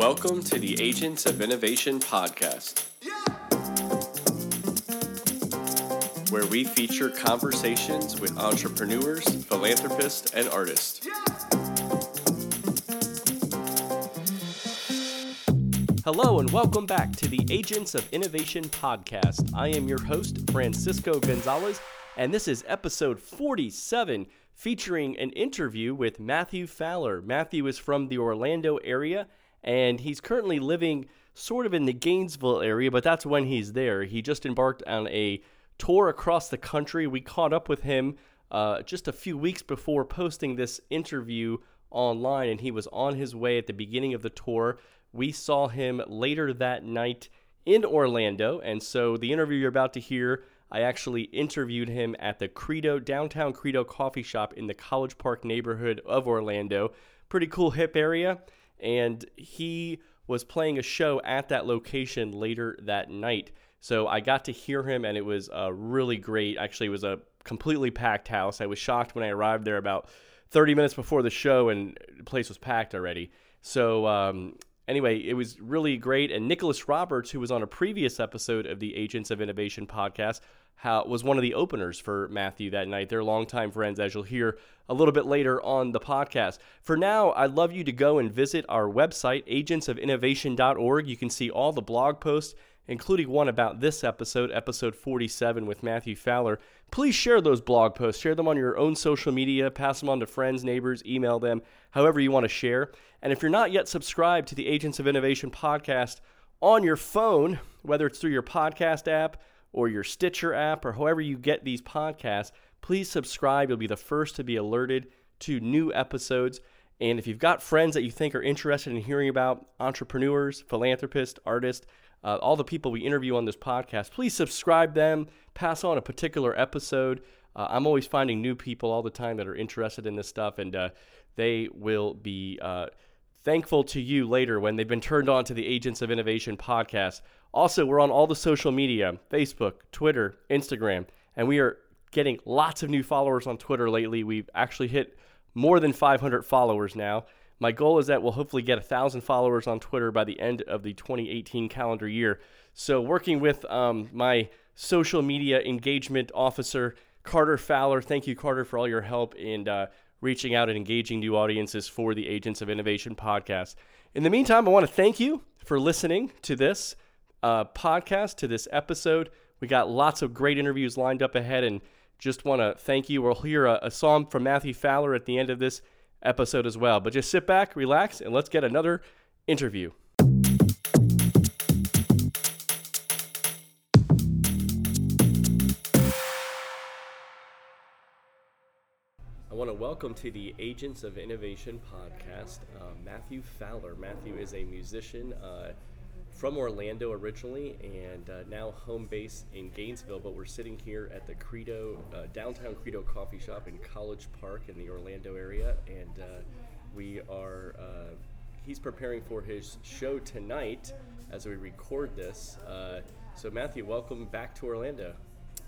Welcome to the Agents of Innovation podcast, where we feature conversations with entrepreneurs, philanthropists, and artists. Hello, and welcome back to the Agents of Innovation podcast. I am your host, Francisco Gonzalez, and this is episode 47 featuring an interview with Matthew Fowler. Matthew is from the Orlando area and he's currently living sort of in the Gainesville area, but that's when he's there. He just embarked on a tour across the country. We caught up with him uh, just a few weeks before posting this interview online, and he was on his way at the beginning of the tour. We saw him later that night in Orlando, and so the interview you're about to hear, I actually interviewed him at the Credo downtown Credo coffee shop in the College Park neighborhood of Orlando. Pretty cool hip area and he was playing a show at that location later that night. So I got to hear him, and it was uh, really great. Actually, it was a completely packed house. I was shocked when I arrived there about 30 minutes before the show, and the place was packed already. So um, anyway, it was really great. And Nicholas Roberts, who was on a previous episode of the Agents of Innovation podcast, how, was one of the openers for Matthew that night. They're longtime friends, as you'll hear a little bit later on the podcast. For now, I'd love you to go and visit our website, agentsofinnovation.org. You can see all the blog posts, including one about this episode, episode 47 with Matthew Fowler. Please share those blog posts. Share them on your own social media, pass them on to friends, neighbors, email them, however you want to share. And if you're not yet subscribed to the Agents of Innovation podcast on your phone, whether it's through your podcast app, or your Stitcher app or however you get these podcasts, please subscribe. You'll be the first to be alerted to new episodes. And if you've got friends that you think are interested in hearing about entrepreneurs, philanthropists, artists, uh, all the people we interview on this podcast, please subscribe them, pass on a particular episode. Uh, I'm always finding new people all the time that are interested in this stuff, and uh, they will be uh, thankful to you later when they've been turned on to the Agents of Innovation podcast. Also, we're on all the social media Facebook, Twitter, Instagram, and we are getting lots of new followers on Twitter lately. We've actually hit more than 500 followers now. My goal is that we'll hopefully get 1,000 followers on Twitter by the end of the 2018 calendar year. So, working with um, my social media engagement officer, Carter Fowler. Thank you, Carter, for all your help in uh, reaching out and engaging new audiences for the Agents of Innovation podcast. In the meantime, I want to thank you for listening to this uh, podcast, to this episode. We got lots of great interviews lined up ahead, and just want to thank you. We'll hear a, a song from Matthew Fowler at the end of this episode as well. But just sit back, relax, and let's get another interview. I want to welcome to the Agents of Innovation podcast uh, Matthew Fowler. Matthew is a musician. Uh, from Orlando originally and uh, now home base in Gainesville, but we're sitting here at the Credo, uh, downtown Credo coffee shop in College Park in the Orlando area. And uh, we are, uh, he's preparing for his show tonight as we record this. Uh, so, Matthew, welcome back to Orlando.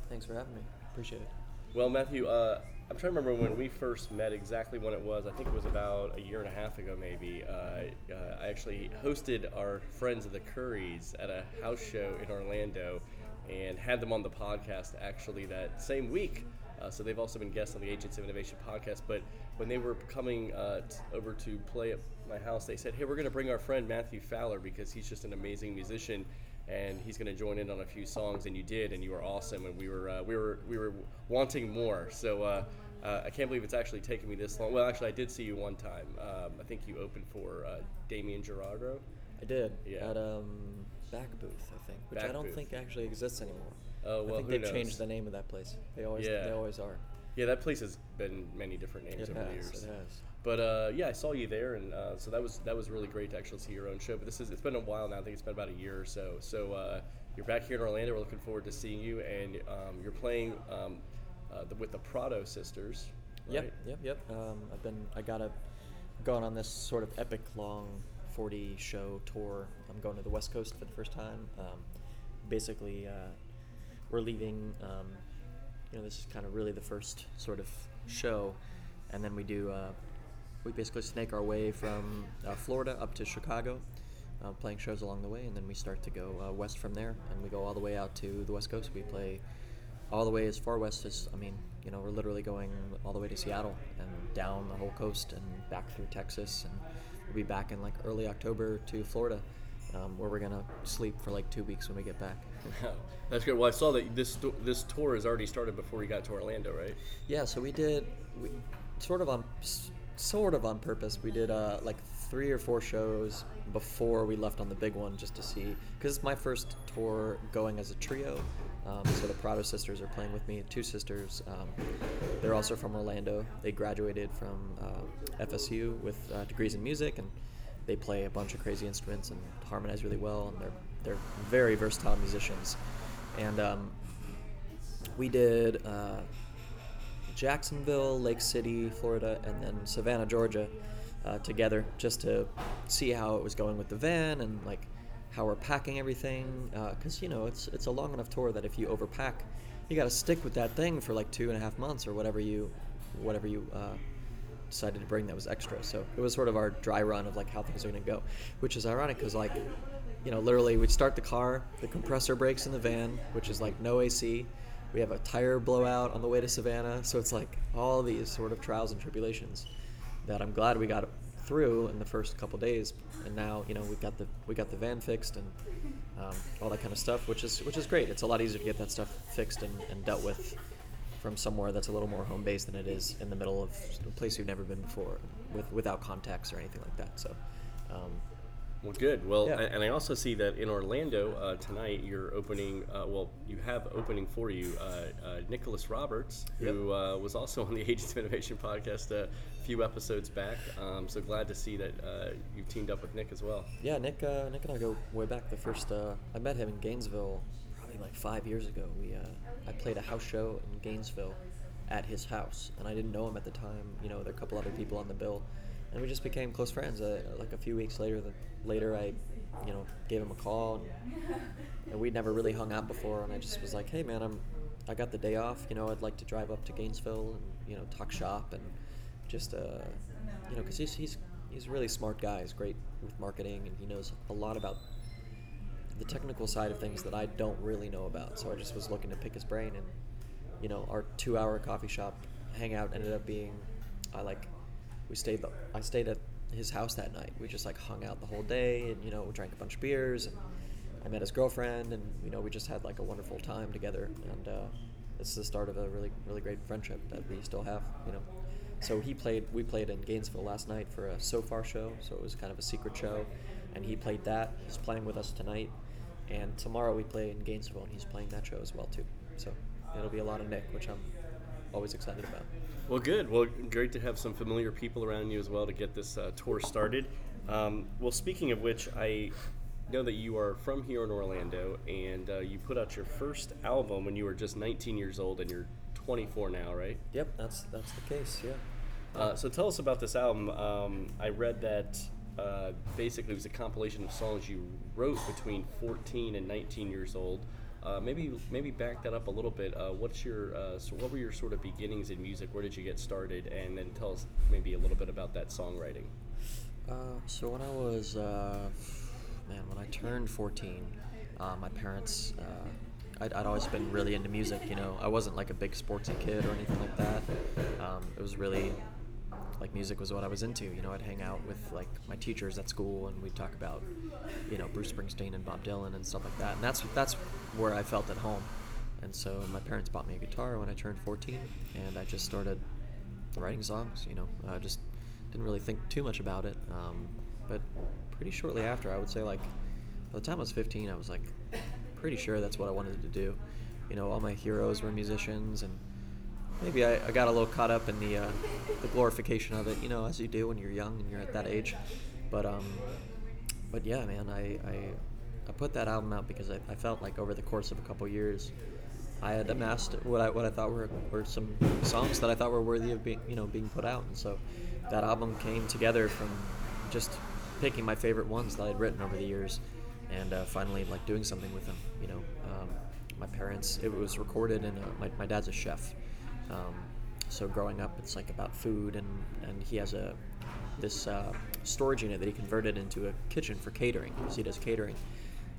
Thanks for having me. Appreciate it. Well, Matthew, uh, I'm trying to remember when we first met exactly when it was. I think it was about a year and a half ago, maybe. Uh, uh, I actually hosted our friends of the Curries at a house show in Orlando and had them on the podcast actually that same week. Uh, so they've also been guests on the Agents of Innovation podcast. But when they were coming uh, t- over to play at my house, they said, "Hey, we're going to bring our friend Matthew Fowler because he's just an amazing musician." and he's going to join in on a few songs and you did and you were awesome and we were uh, we were we were wanting more so uh, I can't believe it's actually taken me this long. Well, actually, I did see you one time. Um, I think you opened for uh, Damien Gerardo. I did. Yeah. At um, Back Booth, I think, which Back I don't booth. think actually exists anymore. Oh well, I think they've knows? changed the name of that place. They always, yeah. they always are. Yeah, that place has been many different names it over has, the years. It has. But uh, yeah, I saw you there, and uh, so that was that was really great to actually see your own show. But this is it's been a while now. I think it's been about a year or so. So uh, you're back here in Orlando. We're looking forward to seeing you, and um, you're playing um, uh, the, with the Prado sisters. Right? Yep, yep, yep. Um, I've been, I got a, gone on this sort of epic long 40 show tour. I'm going to the West Coast for the first time. Um, basically, uh, we're leaving. Um, you know, this is kind of really the first sort of show, and then we do. Uh, we basically snake our way from uh, Florida up to Chicago, uh, playing shows along the way, and then we start to go uh, west from there, and we go all the way out to the west coast. We play all the way as far west as I mean, you know, we're literally going all the way to Seattle and down the whole coast and back through Texas, and we'll be back in like early October to Florida, um, where we're gonna sleep for like two weeks when we get back. That's good. Well, I saw that this this tour has already started before we got to Orlando, right? Yeah, so we did we sort of on sort of on purpose. We did uh, like three or four shows before we left on the big one just to see because it's my first tour going as a trio. Um, so the Prado sisters are playing with me. Two sisters. Um, they're also from Orlando. They graduated from uh, FSU with uh, degrees in music, and they play a bunch of crazy instruments and harmonize really well. And they're they're very versatile musicians. And um, we did uh, Jacksonville, Lake City, Florida, and then Savannah, Georgia, uh, together just to see how it was going with the van and like how we're packing everything. Because uh, you know it's it's a long enough tour that if you overpack, you got to stick with that thing for like two and a half months or whatever you whatever you uh, decided to bring that was extra. So it was sort of our dry run of like how things are going to go, which is ironic because like you know literally we'd start the car, the compressor breaks in the van, which is like no AC. We have a tire blowout on the way to Savannah, so it's like all these sort of trials and tribulations that I'm glad we got through in the first couple days, and now you know we got the we got the van fixed and um, all that kind of stuff, which is which is great. It's a lot easier to get that stuff fixed and, and dealt with from somewhere that's a little more home based than it is in the middle of a place you've never been before, with without contacts or anything like that. So. Um, well, good. Well, yeah. and I also see that in Orlando uh, tonight, you're opening. Uh, well, you have opening for you uh, uh Nicholas Roberts, who yep. Uh, was also on the Agents of Innovation podcast a few episodes back. Um, so glad to see that uh, you've teamed up with Nick as well. Yeah, Nick. Nick and I go way back. The first I met him in Gainesville, probably like five years ago. We I played a house show in Gainesville at his house, and I didn't know him at the time. You know, there are a couple other people on the bill and we just became close friends. Uh, like a few weeks later, the, later I, you know, gave him a call, and, and, we'd never really hung out before. And I just was like, "Hey, man, I'm, I got the day off. You know, I'd like to drive up to Gainesville and you know talk shop and just, uh, you know, because he's he's he's a really smart guy. He's great with marketing, and he knows a lot about the technical side of things that I don't really know about. So I just was looking to pick his brain, and you know, our two-hour coffee shop hangout ended up being, I like we stayed. The, I stayed at his house that night. We just like hung out the whole day, and you know, we drank a bunch of beers, and I met his girlfriend, and you know, we just had like a wonderful time together. And uh, is the start of a really, really great friendship that we still have. You know, so he played. We played in Gainesville last night for a Sofar show, so it was kind of a secret show, and he played that. He's playing with us tonight, and tomorrow we play in Gainesville, and he's playing that show as well too. So it'll be a lot of Nick, which I'm always excited about. Well, good. Well, great to have some familiar people around you as well to get this uh, tour started. Um, well, speaking of which, I know that you are from here in Orlando, and uh, you put out your first album when you were just 19 years old, and you're 24 now, right? Yep, that's that's the case. Yeah. Uh, so tell us about this album. Um, I read that uh, basically it was a compilation of songs you wrote between 14 and 19 years old. Uh, maybe maybe back that up a little bit. Uh, what's your uh, so what were your sort of beginnings in music? Where did you get started? And then tell us maybe a little bit about that songwriting. So when I was man, when I turned 14, uh, my parents. I'd, I'd, always been really into music, you know. I wasn't like a big sportsy kid or anything like that. Um, it was really like music was what I was into. You know, I'd hang out with like my teachers at school, and we'd talk about, you know, Bruce Springsteen and Bob Dylan and stuff like that. And that's that's where I felt at home. And so my parents bought me a guitar when I turned 14, and I just started writing songs. You know, I just didn't really think too much about it. Um, but pretty shortly after, I would say like by the time I was 15, I was like pretty sure that's what I wanted to do. You know, all my heroes were musicians and maybe I, I, got a little caught up in the uh, the glorification of it, you know, as you do when you're young and you're at that age. But um, but yeah, man, I, I, I put that album out because I, I felt like over the course of a couple years, I had amassed what I what I thought were, were some songs that I thought were worthy of being you know being put out, and so that album came together from just picking my favorite ones that I'd written over the years, and uh, finally like doing something with them. You know, um, my parents. It was recorded in a, my my dad's a chef, um, so growing up, it's like about food, and and he has a this uh, storage unit that he converted into a kitchen for catering. So he does catering,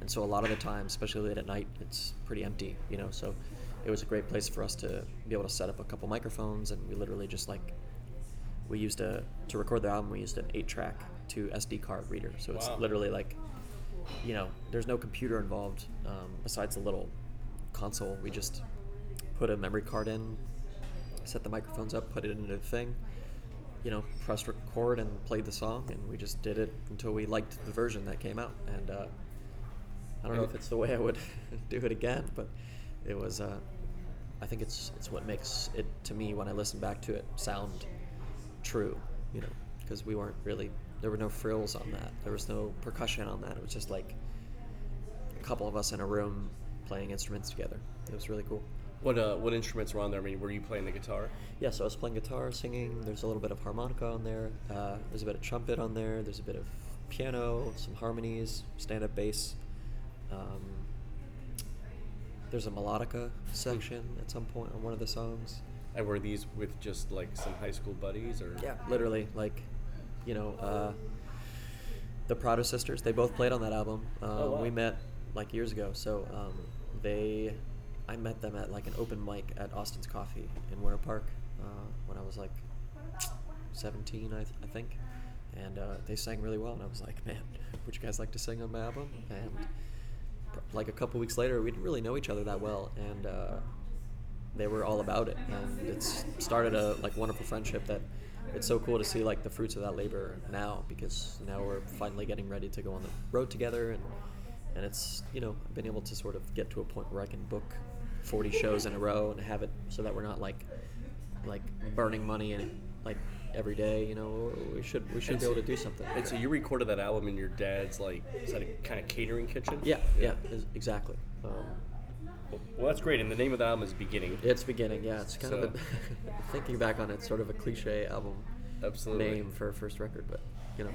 and so a lot of the time, especially late at night, it's pretty empty, you know. So it was a great place for us to be able to set up a couple microphones, and we literally just like we used a to record the album. We used an eight-track to SD card reader, so it's Wow. literally like you know, there's no computer involved um, besides a little console. We just put a memory card in, set the microphones up, put it into the thing, you know, pressed record and played the song, and we just did it until we liked the version that came out. And uh, I don't know if it's the way I would do it again, but it was. Uh, I think it's it's what makes it to me when I listen back to it sound true, you know, because we weren't really there were no frills on that. There was no percussion on that. It was just like a couple of us in a room playing instruments together. It was really cool. What uh, what instruments were on there? I mean, were you playing the guitar? Yeah, so I was playing guitar, singing. There's a little bit of harmonica on there. Uh, there's a bit of trumpet on there. There's a bit of piano, some harmonies, stand-up bass. Um, there's a melodica section at some point on one of the songs. And were these with just like some high school buddies, or Yeah, literally, like, you know, uh, the Prado sisters. They both played on that album. Um, Oh, wow. We met like years ago. So um, they, I met them at like an open mic at Austin's Coffee in Winter Park uh, when I was like 17, I, th- I think. And uh, they sang really well, and I was like, man, would you guys like to sing on my album? And like a couple weeks later, we didn't really know each other that well, and uh, they were all about it, and it's started a like wonderful friendship that it's so cool to see like the fruits of that labor now because now we're finally getting ready to go on the road together, and and it's you know I've been able to sort of get to a point where I can book 40 shows in a row and have it so that we're not like like burning money and like every day, you know, we should we should And be able to do something. And so you recorded that album in your dad's like is that a kind of catering kitchen? Yeah, yeah, is- exactly. Um, Well, that's great. And the name of the album is Beginning. it's beginning, yeah. It's kind of a, thinking back on it, sort of a cliche album Absolutely. name for a first record, but you know,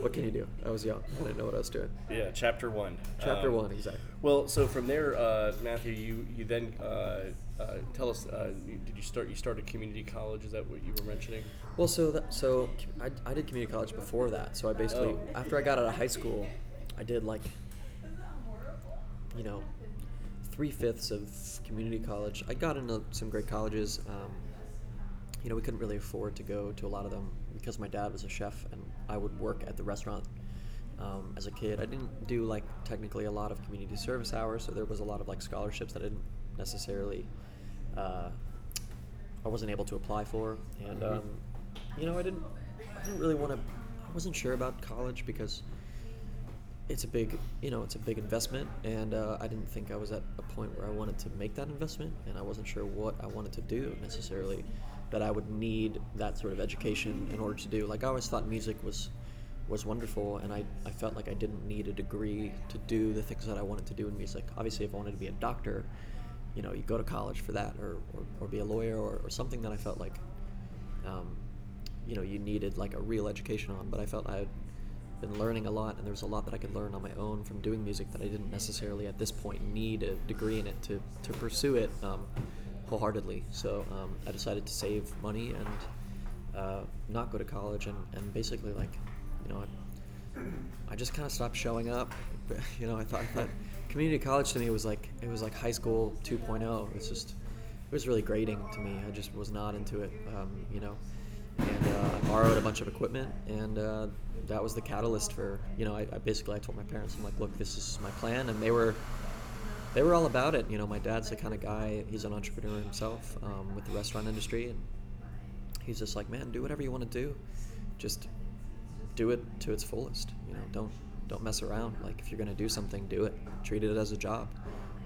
what can you do? I was young, I didn't know what I was doing. Yeah, chapter one. Chapter Um, one, exactly. Well, so from there, uh, Matthew, you you then uh, uh, tell us. Uh, did you start? You started community college? Is that what you were mentioning? Well, so that so I, I did community college before that. So I basically Oh. after I got out of high school, I did like you know three fifths of community college. I got into some great colleges. Um, you know, we couldn't really afford to go to a lot of them because my dad was a chef and I would work at the restaurant. Um, as a kid, I didn't do like technically a lot of community service hours, so there was a lot of like scholarships that I didn't necessarily uh, I wasn't able to apply for, and Mhm. um, you know, I didn't, I didn't really want to. I wasn't sure about college because it's a big, you know, it's a big investment, and uh, I didn't think I was at a point where I wanted to make that investment, and I wasn't sure what I wanted to do necessarily, that I would need that sort of education in order to do. Like I always thought music was was wonderful, and I, I felt like I didn't need a degree to do the things that I wanted to do in music. Obviously, if I wanted to be a doctor, you know, you go to college for that, or, or, or be a lawyer, or, or something that I felt like, um, you know, you needed like a real education on. But I felt I had been learning a lot, and there was a lot that I could learn on my own from doing music that I didn't necessarily at this point need a degree in it to, to pursue it um, wholeheartedly. So um, I decided to save money and uh, not go to college, and, and basically like, you know, I, I just kind of stopped showing up. You know, I thought, I thought community college to me was like it was like high school 2.0. It's just it was really grating to me. I just was not into it. Um, you know, and uh, I borrowed a bunch of equipment, and uh, that was the catalyst for you know. I, I basically I told my parents, I'm like, look, this is my plan, and they were they were all about it. You know, my dad's the kind of guy. He's an entrepreneur himself um, with the restaurant industry, and he's just like, man, do whatever you want to do. Just do it to its fullest. You know, don't don't mess around. Like if you're gonna do something, do it. Treat it as a job.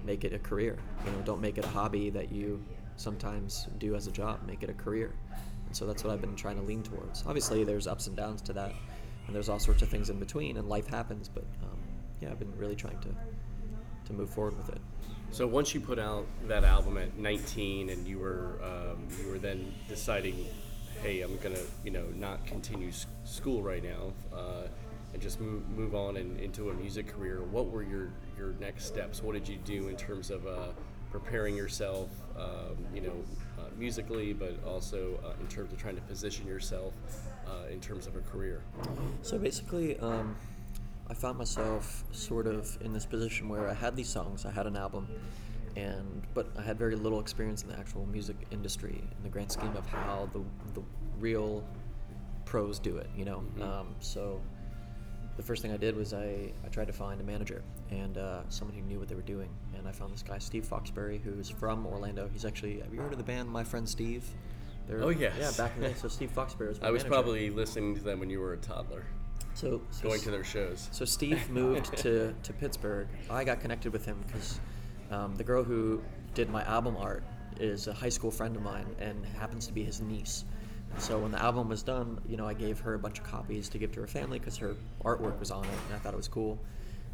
Make it a career. You know, don't make it a hobby that you sometimes do as a job. Make it a career. And so that's what I've been trying to lean towards. Obviously, there's ups and downs to that, and there's all sorts of things in between, and life happens. But um, yeah, I've been really trying to to move forward with it. So once you put out that album at 19, and you were um, you were then deciding, hey, I'm gonna you know not continue s- school right now, uh, and just move move on and, into a music career. What were your your next steps? What did you do in terms of uh, preparing yourself? Um, you know, uh, musically, but also uh, in terms of trying to position yourself uh, in terms of a career? So basically, um, I found myself sort of in this position where I had these songs, I had an album, and but I had very little experience in the actual music industry in the grand scheme of how the the real pros do it. You know, Mhm. um, so the first thing I did was I, I tried to find a manager and uh, someone who knew what they were doing. And I found this guy, Steve Foxberry, who's from Orlando. He's actually, have you heard of the band My Friend Steve? They're, Oh, yes. Yeah, back in the day. So Steve Foxberry was my I was manager. probably listening to them when you were a toddler, so, so going to their shows. so Steve moved to, to Pittsburgh. I got connected with him because um, the girl who did my album art is a high school friend of mine and happens to be his niece. So when the album was done, you know, I gave her a bunch of copies to give to her family because her artwork was on it, and I thought it was cool.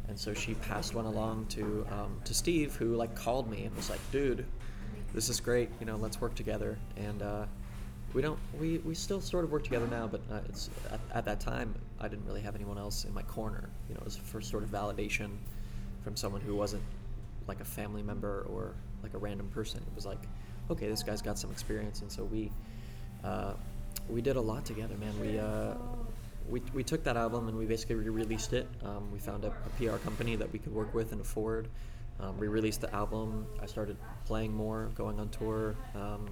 And so she passed one along to um, to Steve, who like called me and was like, "Dude, this is great. You know, let's work together." And uh, we don't we, we still sort of work together now, but uh, it's at, at that time I didn't really have anyone else in my corner. You know, it was for sort of validation from someone who wasn't like a family member or like a random person. It was like, okay, this guy's got some experience, and so we uh, we did a lot together, man. We uh, we, we took that album and we basically re-released it. Um, we found a, a PR company that we could work with and afford. Um, re-released the album. I started playing more, going on tour. Um,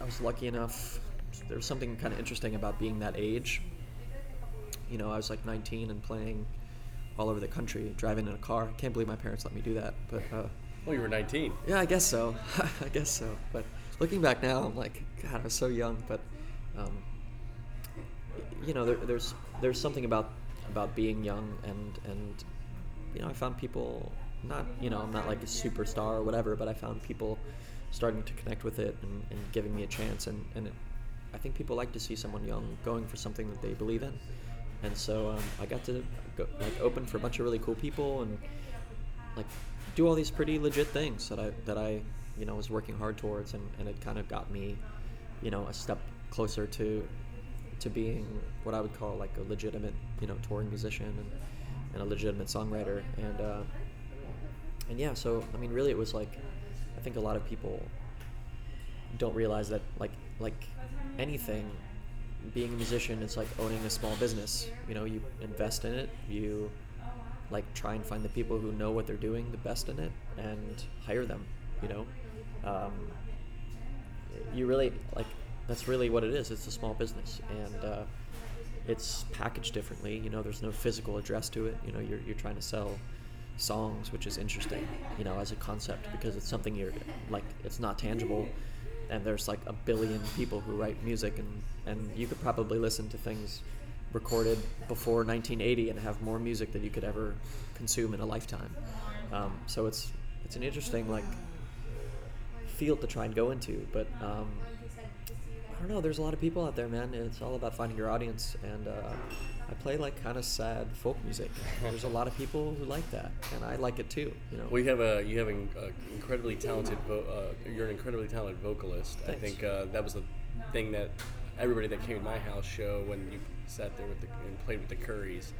I was lucky enough. There was something kind of interesting about being that age. You know, I was like 19 and playing all over the country, driving in a car. I can't believe my parents let me do that, but uh, Well, you were 19. yeah, I guess so. I guess so. But looking back now, I'm like, God, I was so young. But um, you know, there, there's there's something about about being young, and and you know, I found people not you know, I'm not like a superstar or whatever, but I found people starting to connect with it and, and giving me a chance, and and it, I think people like to see someone young going for something that they believe in. And so um, I got to go, like open for a bunch of really cool people and like do all these pretty legit things that I that I you know was working hard towards and, and it kind of got me you know a step closer to to being what I would call like a legitimate you know touring musician and, and a legitimate songwriter. And uh, and yeah so I mean really it was like I think a lot of people don't realize that like like anything being a musician is like owning a small business. You know you invest in it you like try and find the people who know what they're doing the best in it and hire them you know? Um, you really like that's really what it is it's a small business and uh, it's packaged differently you know there's no physical address to it you know you're, you're trying to sell songs which is interesting you know as a concept because it's something you're like it's not tangible and there's like a billion people who write music and and you could probably listen to things recorded before 1980 and have more music than you could ever consume in a lifetime um, so it's it's an interesting like field to try and go into but um, I don't know. There's a lot of people out there, man. It's all about finding your audience, and uh, I play like kind of sad folk music. There's a lot of people who like that, and I like it too. You know. Well, you have a you have an uh, incredibly talented. Vo- uh, you're an incredibly talented vocalist. Thanks. I think uh, that was the thing that everybody that came to my house show when you sat there with the and played with the Curries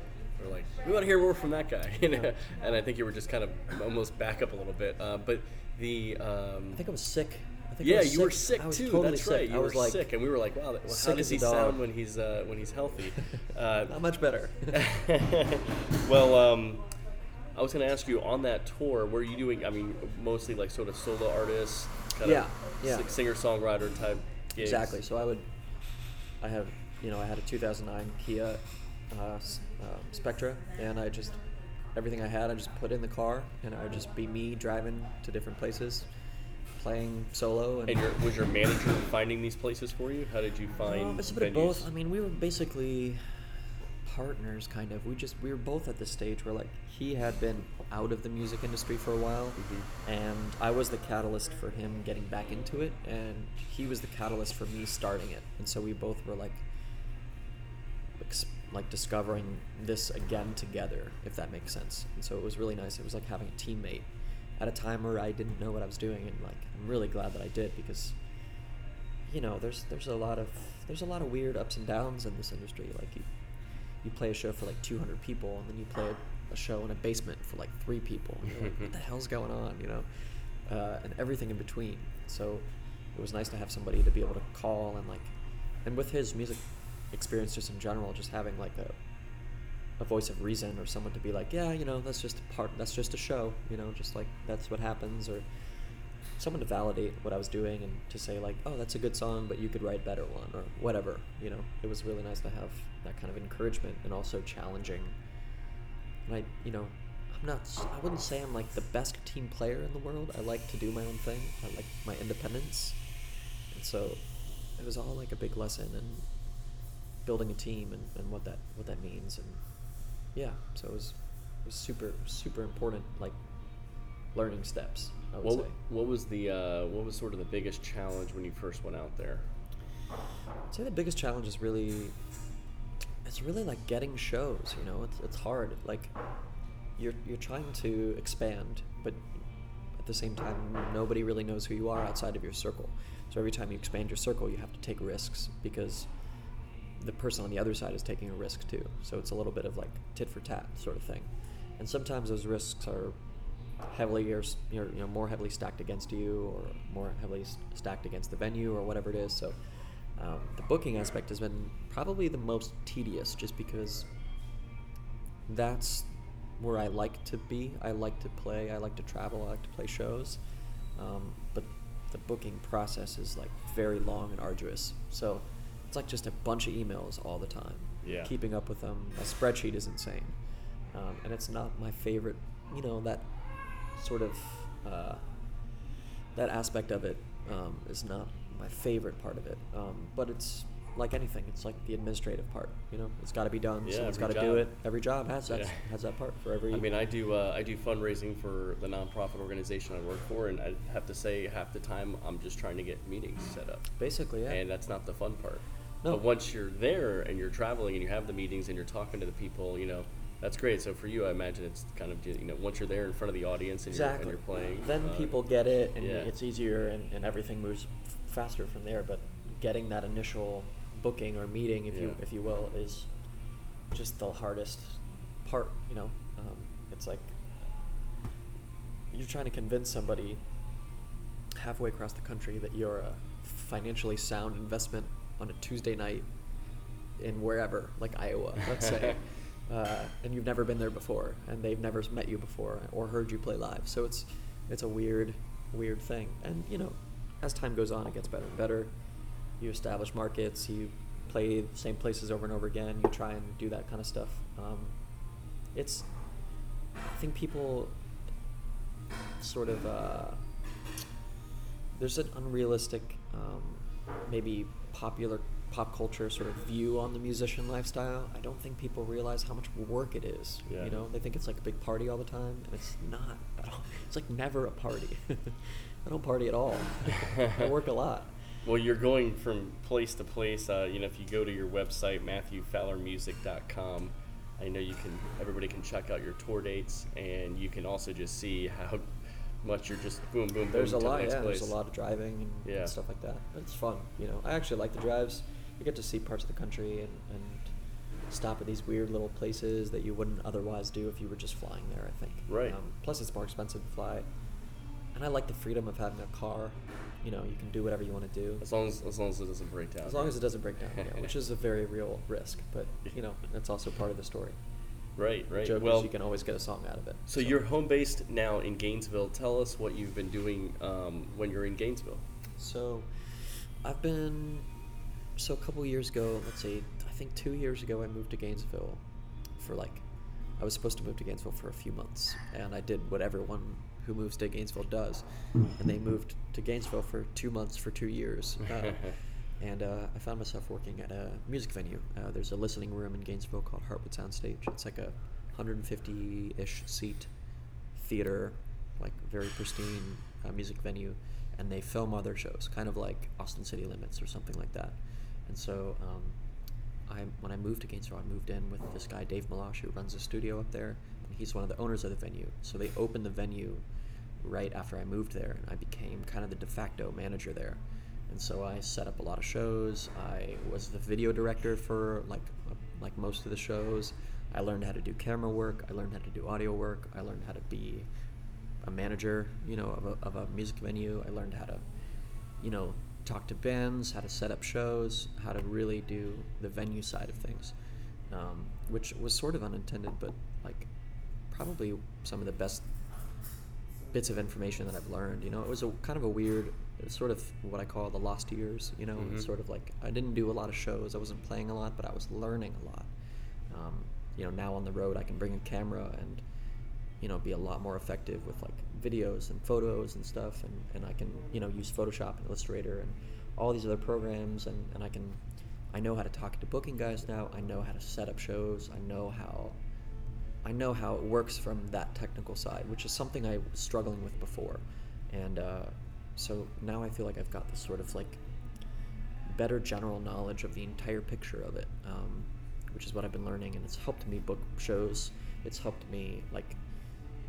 were like, we want to hear more from that guy. you know? And I think you were just kind of almost back up a little bit. Uh, but the um, I think I was sick. I think I yeah, you were sick too. totally That's sick. right. You I were was like sick, and we were like, "Wow, how does he sound when he's uh, when he's healthy?" Uh, not much better. well, um, I was going to ask you on that tour. Were you doing? I mean, mostly like sort of solo artists, kind Yeah, of yeah. singer songwriter type gigs. Exactly. So I would, I have, you know, I had a 2009 Kia uh, uh, Spectra, and I just everything I had, I just put in the car, and I would just be me driving to different places, playing solo. And, And your, was your manager finding these places for you? How did you find? Um, it's a bit of both. I mean, we were basically partners, kind of. We just we were both at the stage where like he had been out of the music industry for a while, Mhm. and I was the catalyst for him getting back into it, and he was the catalyst for me starting it. And so we both were like, ex- like discovering this again together, if that makes sense. And so it was really nice. It was like having a teammate at a time where I didn't know what I was doing, and like I'm really glad that I did because you know, there's there's a lot of there's a lot of weird ups and downs in this industry. Like you you play a show for like 200 people, and then you play a, a show in a basement for like three people. And you're like, what the hell's going on? You know, uh, and everything in between. So it was nice to have somebody to be able to call and like, and with his music experience just in general, just having like a a voice of reason or someone to be like, yeah, you know, that's just a part, that's just a show, you know, just like that's what happens, or someone to validate what I was doing and to say like, oh, that's a good song, but you could write better one or whatever, you know. It was really nice to have that kind of encouragement and also challenging. And I, you know, I'm not, I wouldn't say I'm like the best team player in the world. I like to do my own thing. I like my independence, and so it was all like a big lesson in building a team and, and what that what that means and yeah, so it was it was super super important like learning steps. I would What say. what was the uh, what was sort of the biggest challenge when you first went out there? I'd say the biggest challenge is really it's really like getting shows. You know, it's it's hard. Like you're you're trying to expand, but at the same time, nobody really knows who you are outside of your circle. So every time you expand your circle, you have to take risks because the person on the other side is taking a risk too. So it's a little bit of like tit for tat sort of thing. And sometimes those risks are heavily or you know, more heavily stacked against you or more heavily stacked against the venue or whatever it is. So um, the booking aspect has been probably the most tedious just because that's where I like to be. I like to play. I like to travel. I like to play shows. Um, but the booking process is like very long and arduous. So it's like just a bunch of emails all the time. Yeah. Keeping up with them. My spreadsheet is insane. Um, and it's not my favorite, you know, that sort of, uh, that aspect of it um, is not my favorite part of it. Um, but it's like anything. It's like the administrative part. You know, it's got to be done. Yeah, Someone's got to do it. Every job has that Yeah. has that part for every. I mean, I do uh, I do fundraising for the nonprofit organization I work for, and I have to say half the time I'm just trying to get meetings set up, basically, yeah. and that's not the fun part. No. But once you're there and you're traveling and you have the meetings and you're talking to the people, you know, that's great. So for you, I imagine it's kind of you know once you're there in front of the audience and, exactly. you're, and you're playing, Then uh, people get it, and yeah. it's easier, and, and everything moves f- faster from there. But getting that initial booking or meeting, if you if you will, is just the hardest part. You know, um, it's like you're trying to convince somebody halfway across the country that you're a financially sound investment on a Tuesday night in wherever, like Iowa, let's say, uh, and you've never been there before, and they've never met you before or heard you play live. So it's it's a weird, weird thing. And you know, as time goes on, it gets better and better. You establish markets, you play the same places over and over again. You try and do that kind of stuff. Um, it's, I think people sort of uh, there's an unrealistic, um, maybe popular pop culture sort of view on the musician lifestyle. I don't think people realize how much work it is. Yeah. You know, they think it's like a big party all the time, and it's not at all. It's like never a party. I don't party at all. I work a lot. Well, you're going from place to place. Uh, you know, if you go to your website, MatthewFowlerMusic.com, I know you can. Everybody can check out your tour dates, and you can also just see how much you're just boom, boom, boom. There's a the lot, next yeah. place. There's a lot of driving and, Yeah. and stuff like that. But it's fun, you know. I actually like the drives. You get to see parts of the country and, and stop at these weird little places that you wouldn't otherwise do if you were just flying there. I think. Right. Um, plus, it's more expensive to fly, and I like the freedom of having a car. You know, you can do whatever you want to do. As long as as long as it doesn't break down. As long as it doesn't break down, yeah, which is a very real risk. But you know, that's also part of the story. Right, The right. joke well, is you can always get a song out of it. so you're home based now in Gainesville. Tell us what you've been doing um, when you're in Gainesville. So, I've been so a couple years ago. Let's see, I think two years ago, I moved to Gainesville for like I was supposed to move to Gainesville for a few months, and I did what everyone who moves to Gainesville does, and they moved to Gainesville for two months for two years. Uh, and uh, I found myself working at a music venue. Uh, there's a listening room in Gainesville called Heartwood Soundstage. It's like a 150-ish seat theater, like very pristine uh, music venue, and they film other shows, kind of like Austin City Limits or something like that. And so, um, I when I moved to Gainesville, I moved in with this guy Dave Malash who runs a studio up there, and he's one of the owners of the venue. So they opened the venue right after I moved there, and I became kind of the de facto manager there. And so I set up a lot of shows. I was the video director for like like most of the shows. I learned how to do camera work. I learned how to do audio work. I learned how to be a manager, you know, of a, of a music venue. I learned how to, you know, talk to bands, how to set up shows, how to really do the venue side of things, um, which was sort of unintended, but like probably some of the best bits of information that I've learned. You know, it was a kind of a weird, sort of what I call the lost years. You know, Mhm. it's sort of like I didn't do a lot of shows, I wasn't playing a lot, but I was learning a lot. Um, you know, now on the road, I can bring a camera and you know be a lot more effective with like videos and photos and stuff, and, and I can you know use Photoshop and Illustrator and all these other programs, and, and I can I know how to talk to booking guys now. I know how to set up shows. I know how I know how it works from that technical side, which is something I was struggling with before, and uh, so now I feel like I've got this sort of like better general knowledge of the entire picture of it, um, which is what I've been learning, and it's helped me book shows. It's helped me like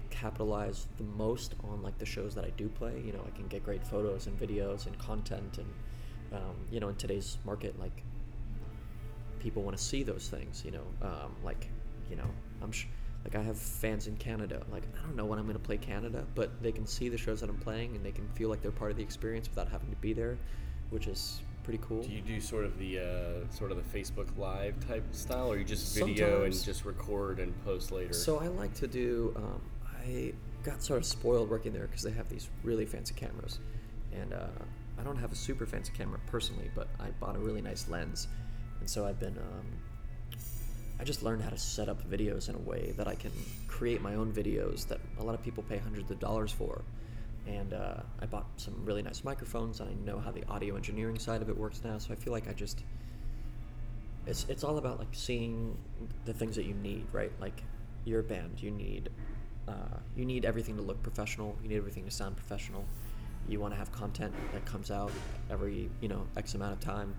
capitalize the most on like the shows that I do play. You know, I can get great photos and videos and content, and um, you know, in today's market, like people want to see those things. You know, um, like you know, I'm sh- like I have fans in Canada. Like I don't know when I'm going to play Canada, but they can see the shows that I'm playing, and they can feel like they're part of the experience without having to be there, which is pretty cool. Do you do sort of the uh, sort of the Facebook Live type style, or you just video and just record and post later? So I like to do. Um, I got sort of spoiled working there because they have these really fancy cameras, and uh, I don't have a super fancy camera personally, but I bought a really nice lens, and so I've been. Um, I just learned how to set up videos in a way that I can create my own videos that a lot of people pay hundreds of dollars for. And uh, I bought some really nice microphones, and I know how the audio engineering side of it works now. So I feel like I just it's it's all about like seeing the things that you need, right? Like you're a band, you need uh, you need everything to look professional. You need everything to sound professional. You want to have content that comes out every you know x amount of time.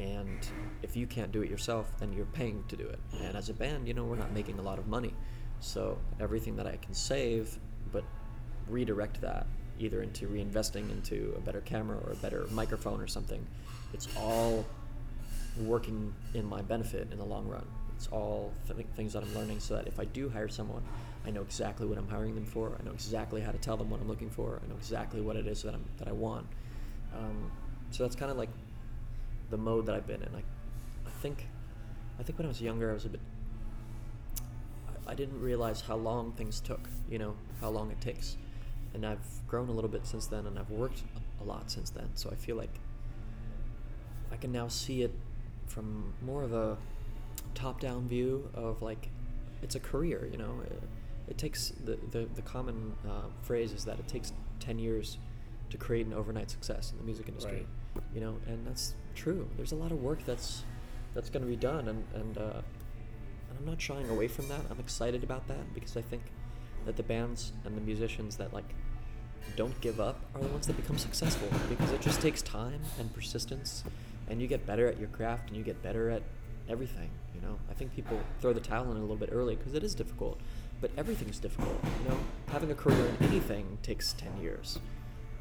And if you can't do it yourself, then you're paying to do it. And as a band, you know, we're not making a lot of money. So everything that I can save, but redirect that either into reinvesting into a better camera or a better microphone or something, it's all working in my benefit in the long run. It's all th- things that I'm learning so that if I do hire someone, I know exactly what I'm hiring them for. I know exactly how to tell them what I'm looking for. I know exactly what it is that, I'm, that I want. Um, so that's kind of like the mode that I've been in. I, I think, I think when I was younger, I was a bit. I, I didn't realize how long things took. You know how long it takes, and I've grown a little bit since then, and I've worked a lot since then. So I feel like I can now see it from more of a top-down view of like it's a career. You know, it, it takes the the, the common uh, phrase is that it takes ten years to create an overnight success in the music industry. Right. You know, and that's true. There's a lot of work that's that's going to be done, and and uh, and I'm not shying away from that. I'm excited about that because I think that the bands and the musicians that like don't give up are the ones that become successful because it just takes time and persistence and you get better at your craft and you get better at everything you know i think people throw the towel in a little bit early because it is difficult but everything's difficult you know having a career in anything takes 10 years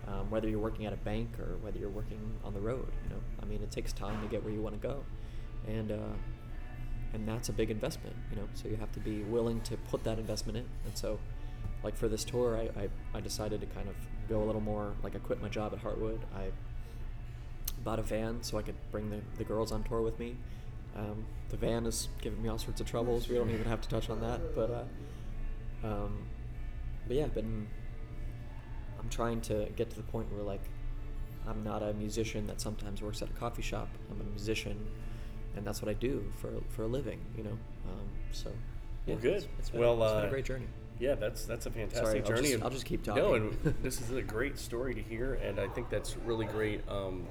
um, whether you're working at a bank or whether you're working on the road you know? I mean it takes time to get where you want to go. And uh, and that's a big investment you know? So you have to be willing to put that investment in. And so like for this tour I, I, I decided to kind of go a little more like i quit my job at heartwood i bought a van so i could bring the, the girls on tour with me. Um, the van is giving me all sorts of troubles. We don't even have to touch on that. But uh, um, but yeah been i'm trying to get to the point where like i'm not a musician that sometimes works at a coffee shop i'm a musician and that's what i do for, for a living you know um, so yeah Well, good. it's, it's been, Well, it's been uh, a great journey Yeah, that's that's a fantastic Sorry, I'll journey. just- and- I'll just keep talking. No, and this is a great story to hear, and I think that's really great. Um,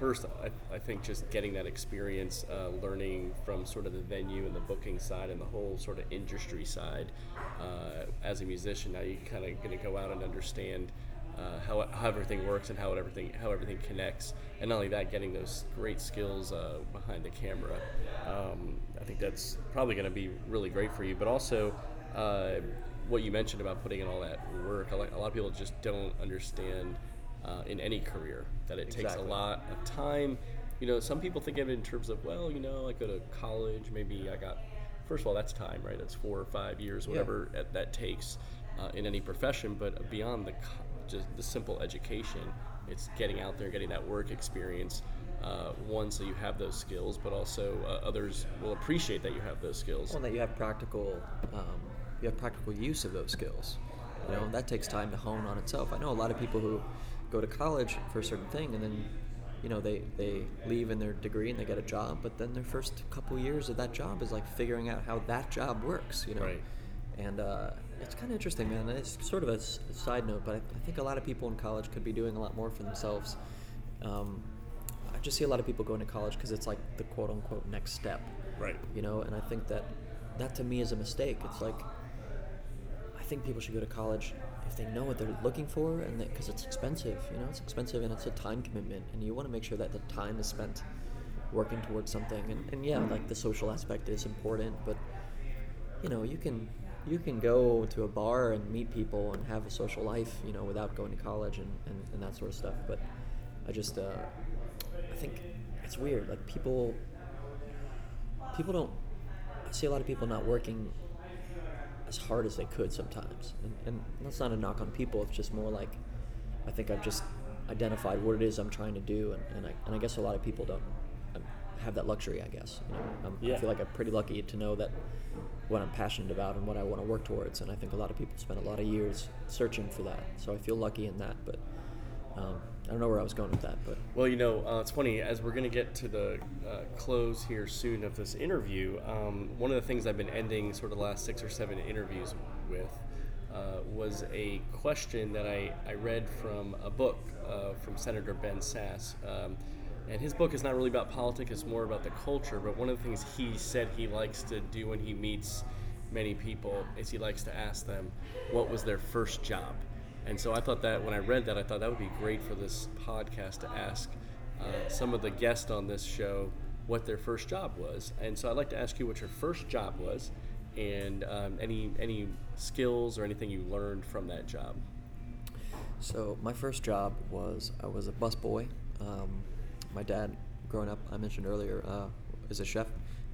first, I, I think just getting that experience, uh, learning from sort of the venue and the booking side and the whole sort of industry side. Uh, as a musician, now you're kind of going to go out and understand. Uh, how, how everything works and how everything how everything connects, and not only that, getting those great skills uh, behind the camera. Um, I think that's probably going to be really great for you. But also, uh, what you mentioned about putting in all that work, a lot of people just don't understand uh, in any career that it takes a lot of time. You know, some people think of it in terms of, well, you know, I go to college, maybe I got, first of all, that's time, right? That's four or five years, whatever that- that takes uh, in any profession. But beyond the just the simple education, it's getting out there, getting that work experience. Uh, one, so you have those skills, but also uh, others will appreciate that you have those skills. Well, that you have practical, um, you have practical use of those skills. You know, that takes time to hone on itself. I know a lot of people who go to college for a certain thing, and then, you know, they they leave in their degree and they get a job, but then their first couple years of that job is like figuring out how that job works. You know, Right. and uh, it's kind of interesting, man. It's sort of a, s- a side note, but I, I think a lot of people in college could be doing a lot more for themselves. Um, I just see a lot of people going to college because it's like the quote unquote next step Right. you know and i think that that to me is a mistake it's like i think people should go to college if they know what they're looking for and because it's expensive you know it's expensive and it's a time commitment and you want to make sure that the time is spent working towards something and, and yeah like the social aspect is important but you know you can you can go to a bar and meet people and have a social life you know without going to college and, and, and that sort of stuff but i just uh, i think it's weird like people people don't I see a lot of people not working as hard as they could sometimes. And, and that's not a knock on people, it's just more like I think I've just identified what it is I'm trying to do, and, and, I, and I guess a lot of people don't um, have that luxury, I guess. You know, I'm, Yeah. I feel like I'm pretty lucky to know that what I'm passionate about and what I want to work towards, and I think a lot of people spend a lot of years searching for that. So I feel lucky in that, but um, I don't know where I was going with that, but Well, you know, uh, it's funny as we're going to get to the uh, close here soon of this interview. Um, one of the things I've been ending sort of the last six or seven interviews with uh, was a question that I, I read from a book uh, from Senator Ben Sasse. Um, and his book is not really about politics, it's more about the culture. But one of the things he said he likes to do when he meets many people is he likes to ask them what was their first job. And so I thought that when I read that, I thought that would be great for this podcast to ask uh, some of the guests on this show what their first job was. And so I'd like to ask you what your first job was, and um, any any skills or anything you learned from that job. So my first job was I was a busboy. Um, my dad, growing up, I mentioned earlier, uh, is a chef,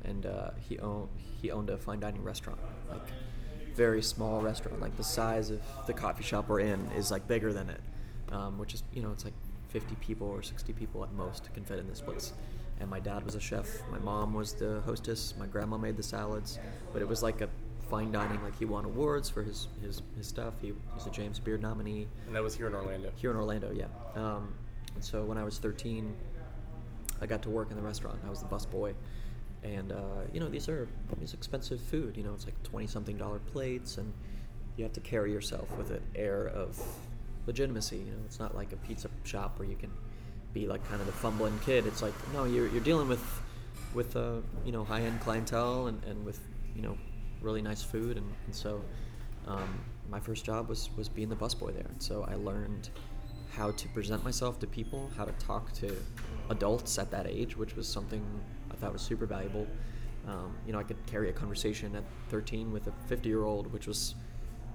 and uh, he owned he owned a fine dining restaurant, like very small restaurant, like the size of the coffee shop we're in is like bigger than it, um, which is you know it's like 50 people or 60 people at most can fit in this place. And my dad was a chef. My mom was the hostess. My grandma made the salads, but it was like a fine dining. Like he won awards for his his, his stuff. He was a James Beard nominee And that was here in Orlando. here in Orlando, yeah. Um, and so when I was 13, I got to work in the restaurant. I was the busboy, and uh, you know these are these expensive food. You know it's like twenty something dollar plates, and you have to carry yourself with an air of legitimacy. You know it's not like a pizza shop where you can be like kind of the fumbling kid. It's like no, you're you're dealing with with uh, you know high end clientele and, and with you know really nice food, and, and so um, my first job was was being the busboy there, and so I learned how to present myself to people, how to talk to adults at that age, which was something I thought was super valuable. Um, you know, I could carry a conversation at 13 with a 50 year old, which was,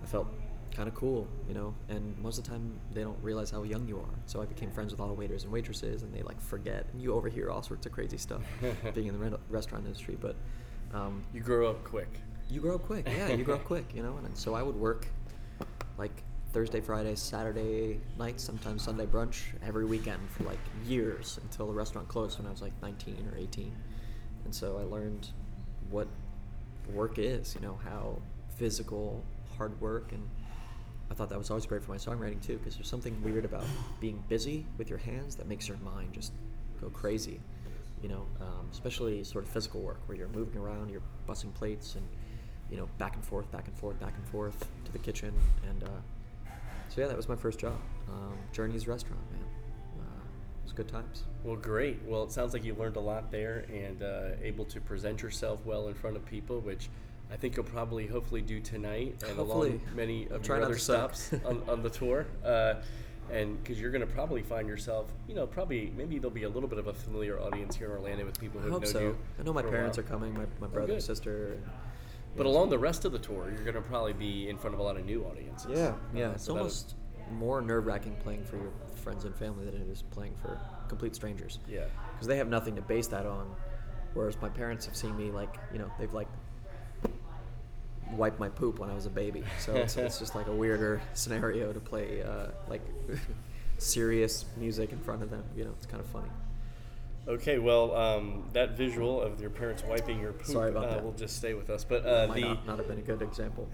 I felt kind of cool, you know, and most of the time they don't realize how young you are. So I became friends with all the waiters and waitresses, and they like forget, and you overhear all sorts of crazy stuff being in the re- restaurant industry. But um, You grow up quick. you grow up quick, yeah, you grow up quick, you know. And so I would work like Thursday, Friday, Saturday nights, sometimes Sunday brunch every weekend for like years until the restaurant closed when I was like 19 or 18. And so I learned what work is, you know, how physical, hard work, and I thought that was always great for my songwriting too, because there's something weird about being busy with your hands that makes your mind just go crazy, you know, um, especially sort of physical work where you're moving around, you're bussing plates, and you know, back and forth, back and forth, back and forth to the kitchen, and uh, so yeah, that was my first job, um, Journey's Restaurant, man. It was good times. Well, great. Well, it sounds like you learned a lot there and uh, able to present yourself well in front of people, which I think you'll probably, hopefully, do tonight and Hopefully. along many I'll of your other stops on, on the tour. Uh, and because you're going to probably find yourself, you know, probably maybe there'll be a little bit of a familiar audience here in Orlando with people who know so. you. I know my parents are coming, my, my Oh, brother, and sister. and, But yeah, along so- the rest of the tour, you're going to probably be in front of a lot of new audiences. Yeah, yeah. Uh, It's almost more nerve wracking playing for your friends and family than it is playing for complete strangers. Yeah. Because they have nothing to base that on. Whereas my parents have seen me, like, you know, they've like wiped my poop when I was a baby. So it's, it's just like a weirder scenario to play, uh, like, serious music in front of them. You know, it's kind of funny. Okay, well, um, that visual of your parents wiping your poop Sorry about uh, that. will just stay with us. But uh, Might the not, not have been a good example.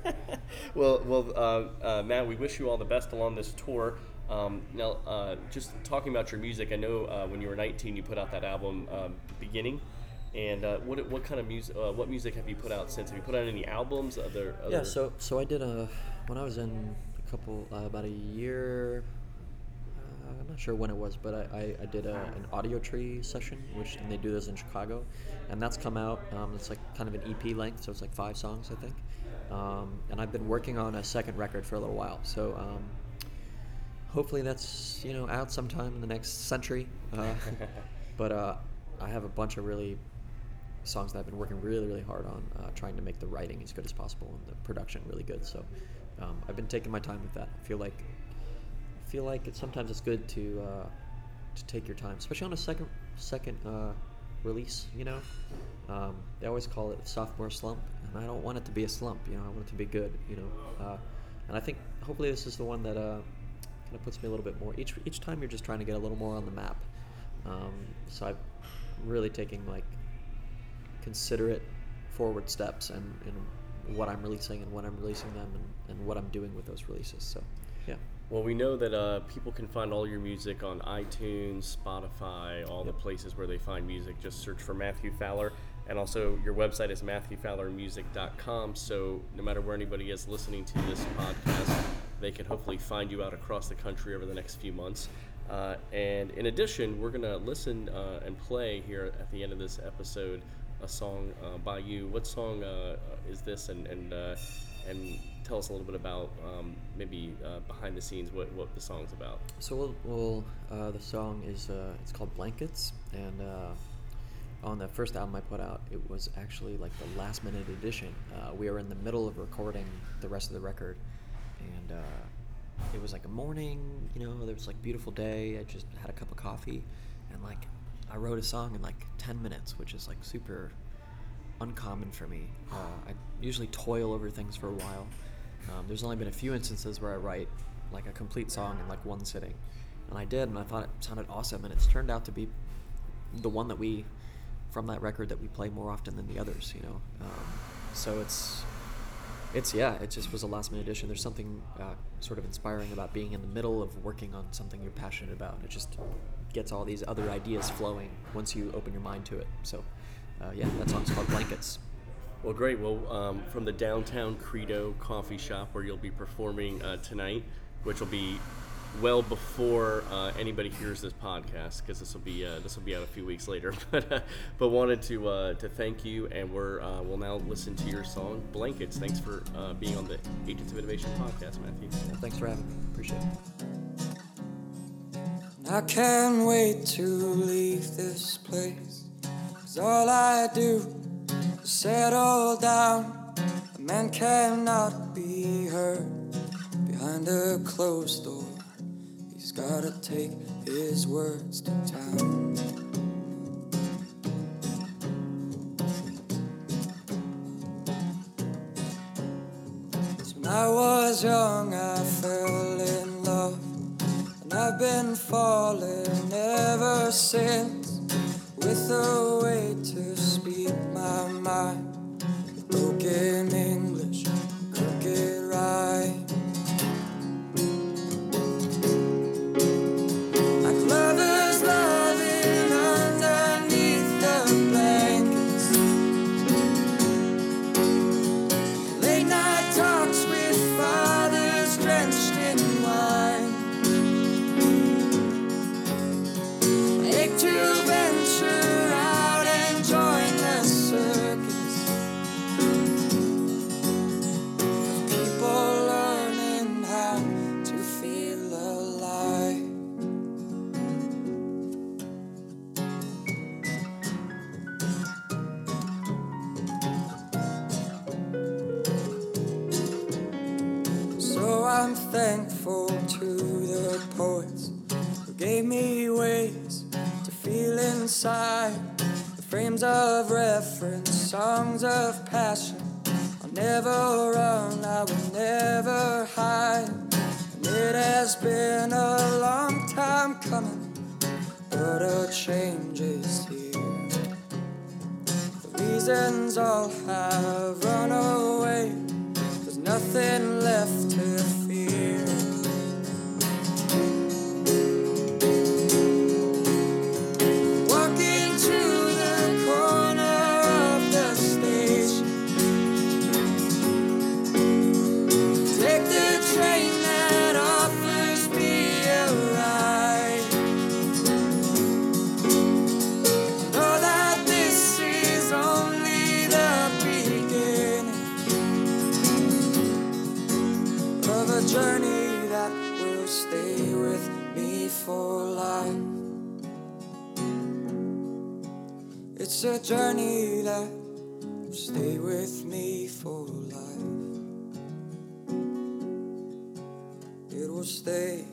well, well, uh, uh, Matt, we wish you all the best along this tour. Um, now, uh, just talking about your music, I know uh, when you were 19, you put out that album, um, Beginning. And uh, what what kind of music? Uh, what music have you put out since? Have you put out any albums? Other, other yeah, so so I did a when I was in a couple uh, about a year. I'm not sure when it was, but I, I, I did a, an Audiotree session, which and they do this in Chicago, and that's come out. Um, it's like kind of an EP length, so it's like five songs, I think. Um, and I've been working on a second record for a little while, so um, hopefully that's you know out sometime in the next century. Uh, but uh, I have a bunch of really songs that I've been working really, really hard on, uh, trying to make the writing as good as possible and the production really good. So um, I've been taking my time with that. I feel like I feel like it's sometimes it's good to uh, to take your time, especially on a second second uh, release. You know, um, they always call it sophomore slump, and I don't want it to be a slump. You know, I want it to be good. You know, uh, and I think hopefully this is the one that uh, kind of puts me a little bit more. Each each time you're just trying to get a little more on the map. Um, so I'm really taking like considerate forward steps and, and what I'm releasing and when I'm releasing them and, and what I'm doing with those releases. So, yeah. Well, we know that uh, people can find all your music on iTunes, Spotify, all the places where they find music. Just search for Matthew Fowler. And also, your website is MatthewFowlerMusic.com. So, no matter where anybody is listening to this podcast, they can hopefully find you out across the country over the next few months. Uh, and in addition, we're going to listen uh, and play here at the end of this episode a song uh, by you. What song uh, is this? And, and, uh, and tell us a little bit about um, maybe uh, behind the scenes what, what the song's about. So, we'll, we'll uh, the song is uh, it's called Blankets. And uh, on the first album I put out, it was actually like the last minute edition. Uh, we were in the middle of recording the rest of the record. And uh, it was like a morning, you know, there was like beautiful day. I just had a cup of coffee and like I wrote a song in like 10 minutes, which is like super uncommon for me. Uh, I usually toil over things for a while. Um, there's only been a few instances where I write like a complete song in like one sitting. And I did, and I thought it sounded awesome, and it's turned out to be the one that we, from that record, that we play more often than the others, you know. Um, so it's it's yeah, it just was a last minute addition. There's something uh, sort of inspiring about being in the middle of working on something you're passionate about. It just gets all these other ideas flowing once you open your mind to it. So uh, yeah, that song's called Blankets. Well, great. Well, um, from the downtown Credo coffee shop where you'll be performing uh, tonight, which will be well before uh, anybody hears this podcast, because this will be uh, this will be out a few weeks later. but uh, but wanted to uh, to thank you, and we're uh, we'll now listen to your song "Blankets." Thanks for uh, being on the Agents of Innovation podcast, Matthew. Yeah, thanks for having me. Appreciate it. I can't wait to leave this place. Cause all I do is settle down. A man cannot be heard behind a closed door. He's gotta take his words to town. So when I was young, I fell in love. And I've been falling ever since with a way to speak my mind. Broken English, The frames of reference, songs of passion. I'll never run, I will never hide. And It has been a long time coming, but a change is here. The reasons all have run away, there's nothing It's a journey that will stay with me for life. It will stay